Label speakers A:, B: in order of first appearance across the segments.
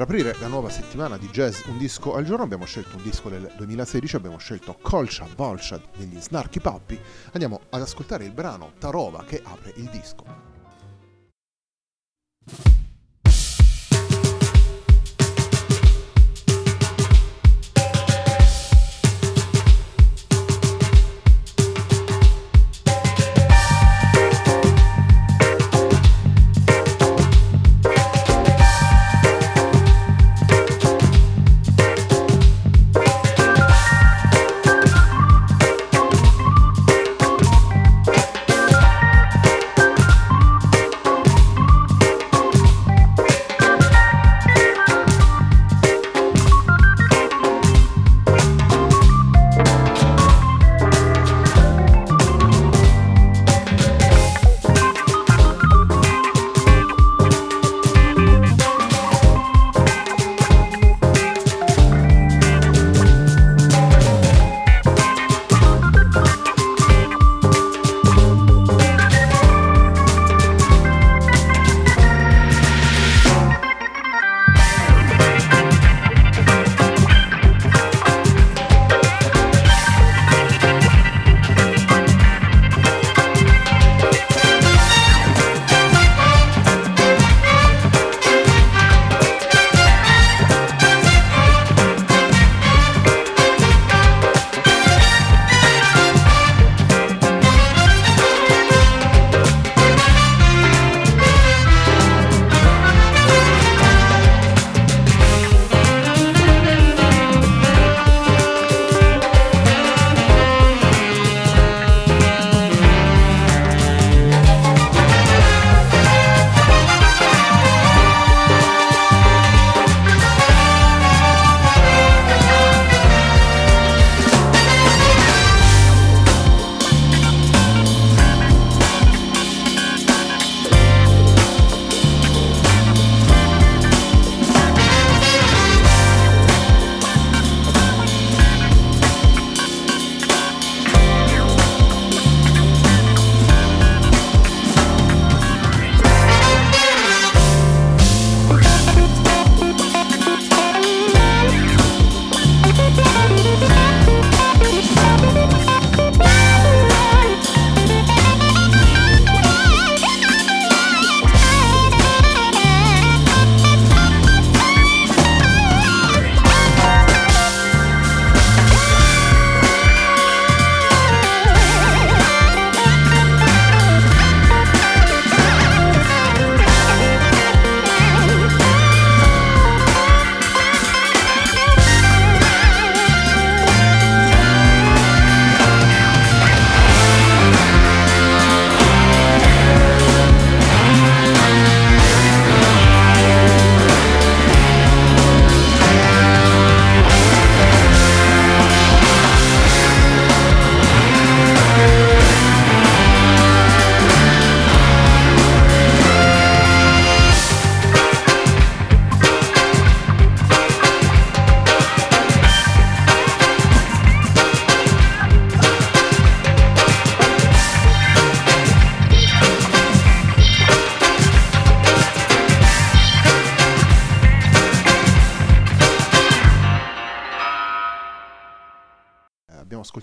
A: Per aprire la nuova settimana di jazz un disco al giorno abbiamo scelto un disco del 2016, abbiamo scelto Colcia Bolsha degli Snarky Puppy. Andiamo ad ascoltare il brano Tarova che apre il disco.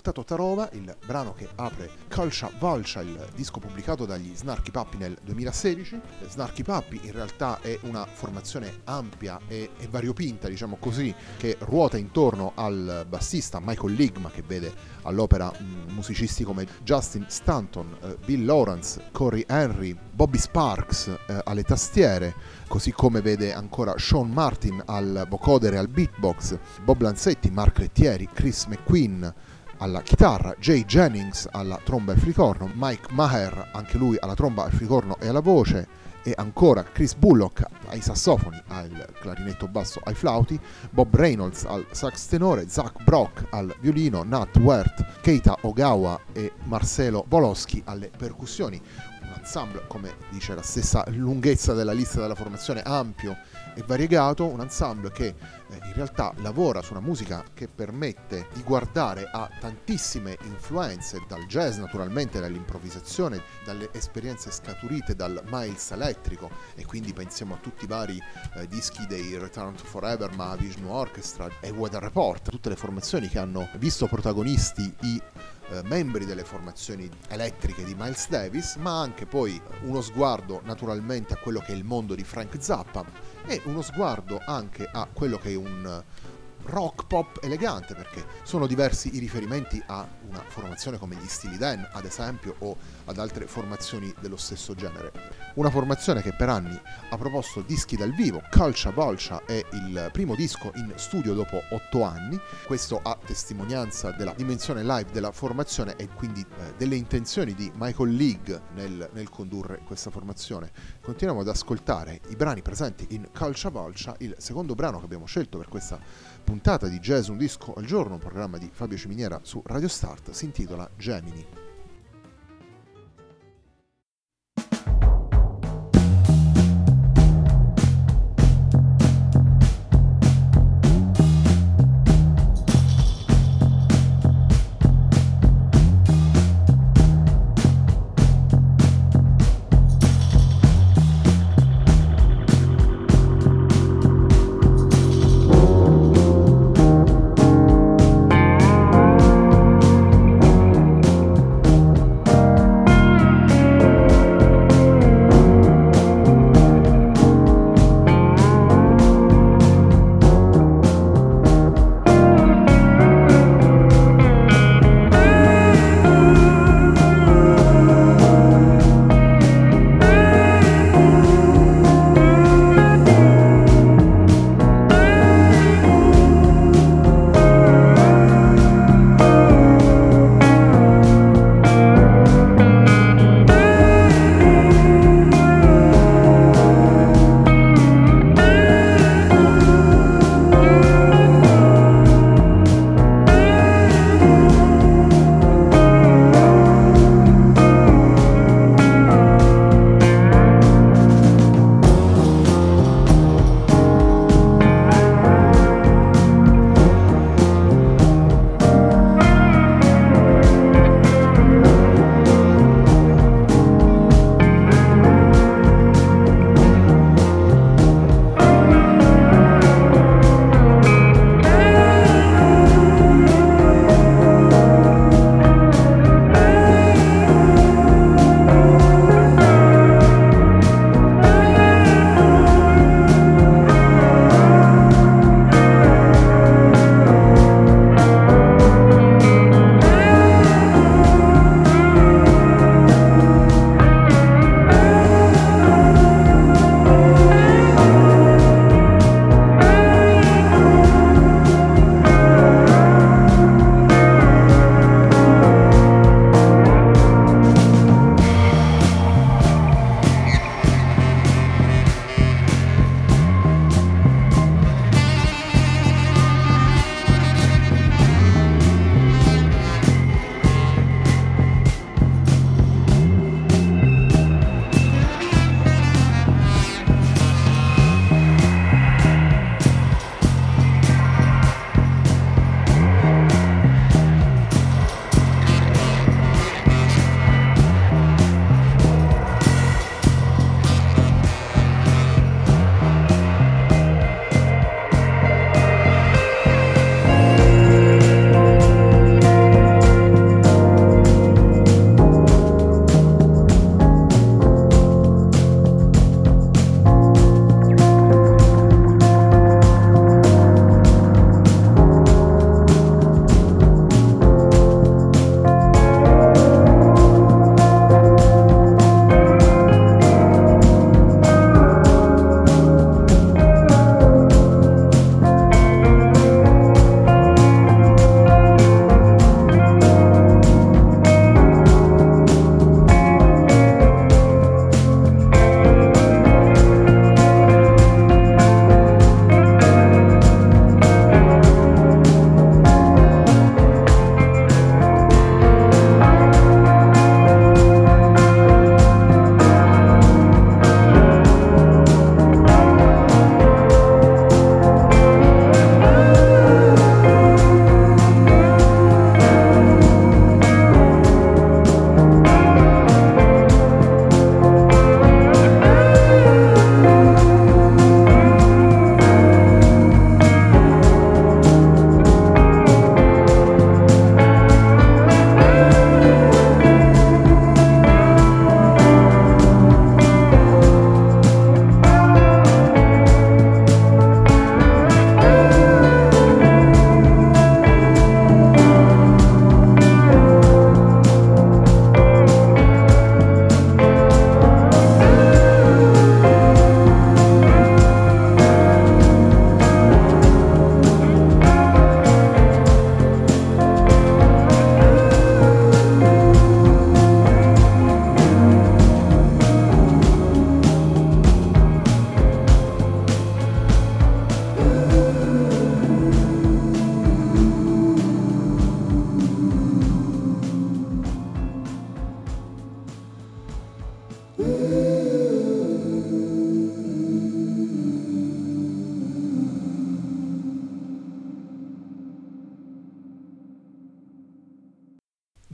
A: Ascoltato Tarova, il brano che apre Calcia Valcia, il disco pubblicato dagli Snarky Puppy nel 2016. Snarky Puppy in realtà è una formazione ampia e, e variopinta, diciamo così, che ruota intorno al bassista Michael Ligma, che vede all'opera mh, musicisti come Justin Stanton, eh, Bill Lawrence, Corey Henry, Bobby Sparks eh, alle tastiere, così come vede ancora Sean Martin al vocodere al beatbox, Bob Lanzetti, Mark Lettieri, Chris McQueen alla chitarra, Jay Jennings alla tromba e flicorno, Mike Maher, anche lui alla tromba, al flicorno e alla voce, e ancora Chris Bullock ai sassofoni, al clarinetto basso, ai flauti, Bob Reynolds al sax tenore, Zach Brock al violino, Nat Wert, Keita Ogawa e Marcelo Boloschi alle percussioni. Un ensemble, come dice la stessa lunghezza della lista della formazione, ampio e variegato, un ensemble che eh, in realtà lavora su una musica che permette di guardare a tantissime influenze, dal jazz naturalmente, dall'improvvisazione, dalle esperienze scaturite dal Miles elettrico e quindi pensiamo a tutti i vari eh, dischi dei Return to Forever, Mahavishnu Orchestra e Weather Report, tutte le formazioni che hanno visto protagonisti i eh, membri delle formazioni elettriche di Miles Davis, ma anche poi uno sguardo naturalmente a quello che è il mondo di Frank Zappa e uno sguardo anche a quello che è un rock pop elegante perché sono diversi i riferimenti a una formazione come gli Stili Dan ad esempio o ad altre formazioni dello stesso genere. Una formazione che per anni ha proposto dischi dal vivo, Calcia Volcia è il primo disco in studio dopo otto anni, questo a testimonianza della dimensione live della formazione e quindi eh, delle intenzioni di Michael League nel, nel condurre questa formazione. Continuiamo ad ascoltare i brani presenti in Calcia Volcia, il secondo brano che abbiamo scelto per questa puntata di Jazz Un Disco al Giorno, un programma di Fabio Ciminiera su Radio Start, si intitola Gemini.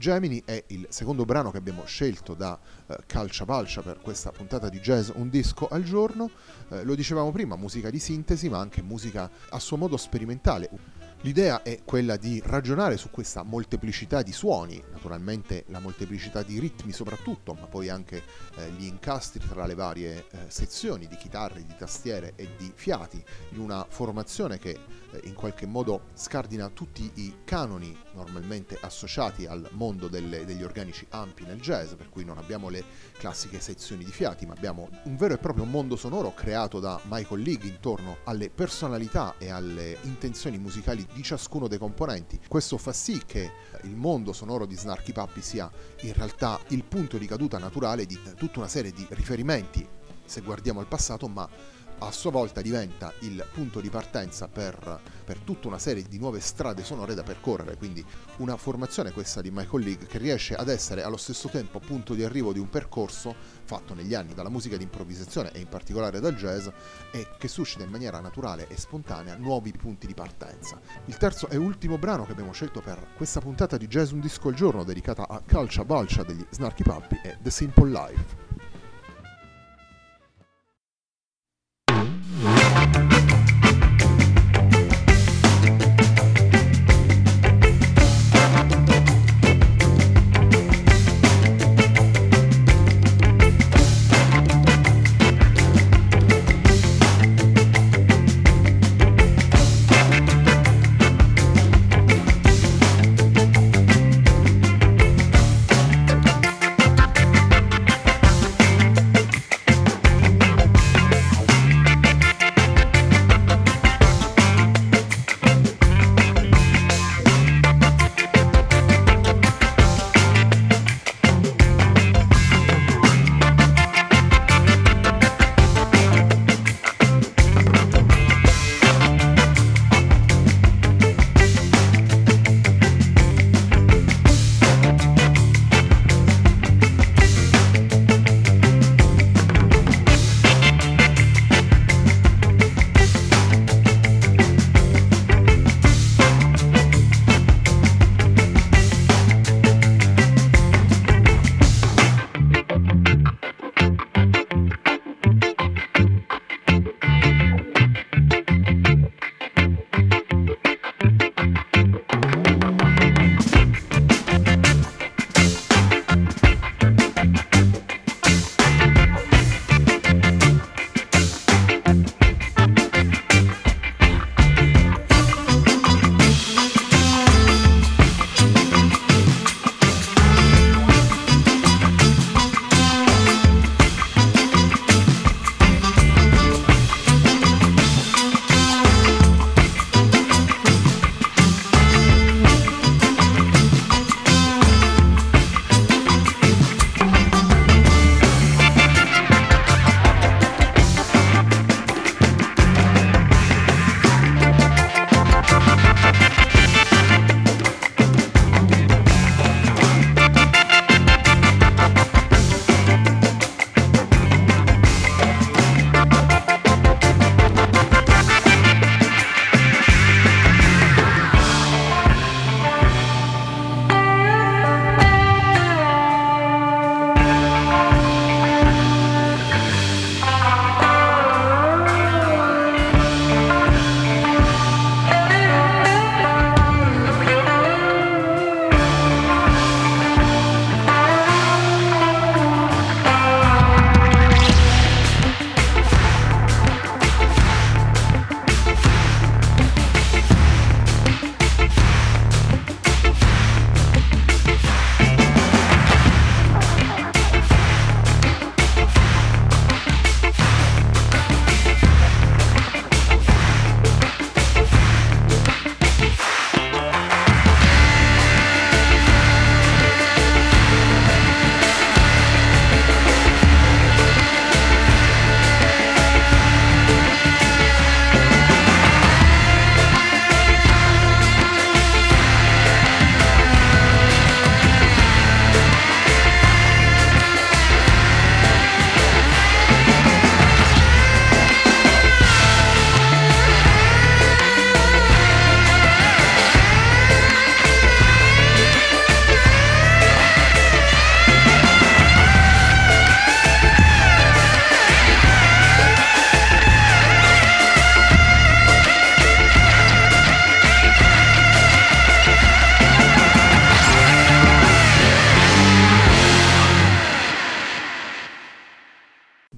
A: Gemini è il secondo brano che abbiamo scelto da eh, Calcia Palcia per questa puntata di jazz Un disco al giorno. Eh, lo dicevamo prima, musica di sintesi ma anche musica a suo modo sperimentale L'idea è quella di ragionare su questa molteplicità di suoni, naturalmente la molteplicità di ritmi soprattutto, ma poi anche eh, gli incastri tra le varie eh, sezioni di chitarre, di tastiere e di fiati, in una formazione che in qualche modo scardina tutti i canoni normalmente associati al mondo delle, degli organici ampi nel jazz, per cui non abbiamo le classiche sezioni di fiati, ma abbiamo un vero e proprio mondo sonoro creato da Michael League intorno alle personalità e alle intenzioni musicali di ciascuno dei componenti. Questo fa sì che il mondo sonoro di Snarky Puppy sia in realtà il punto di caduta naturale di tutta una serie di riferimenti, se guardiamo al passato, ma a sua volta diventa il punto di partenza per, per, tutta una serie di nuove strade sonore da percorrere, quindi una formazione questa di Michael League che riesce ad essere allo stesso tempo punto di arrivo di un percorso fatto negli anni dalla musica di improvvisazione e in particolare dal jazz e che suscita in maniera naturale e spontanea nuovi punti di partenza. Il terzo e ultimo brano che abbiamo scelto per questa puntata di Jazz Un Disco al Giorno dedicata a Calcia Balcia degli Snarky Puppy è The Simple Life.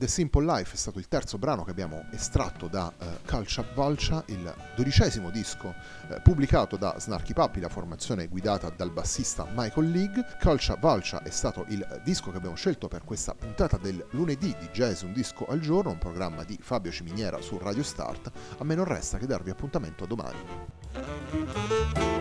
A: Simple Life è stato il terzo brano che abbiamo estratto da uh, Calcia Valcia, il dodicesimo disco uh, pubblicato da Snarky Puppy, la formazione guidata dal bassista Michael League. Calcia Valcia è stato il disco che abbiamo scelto per questa puntata del lunedì di Jazz Un Disco al Giorno, un programma di Fabio Ciminiera su Radio Start. A me non resta che darvi appuntamento a domani.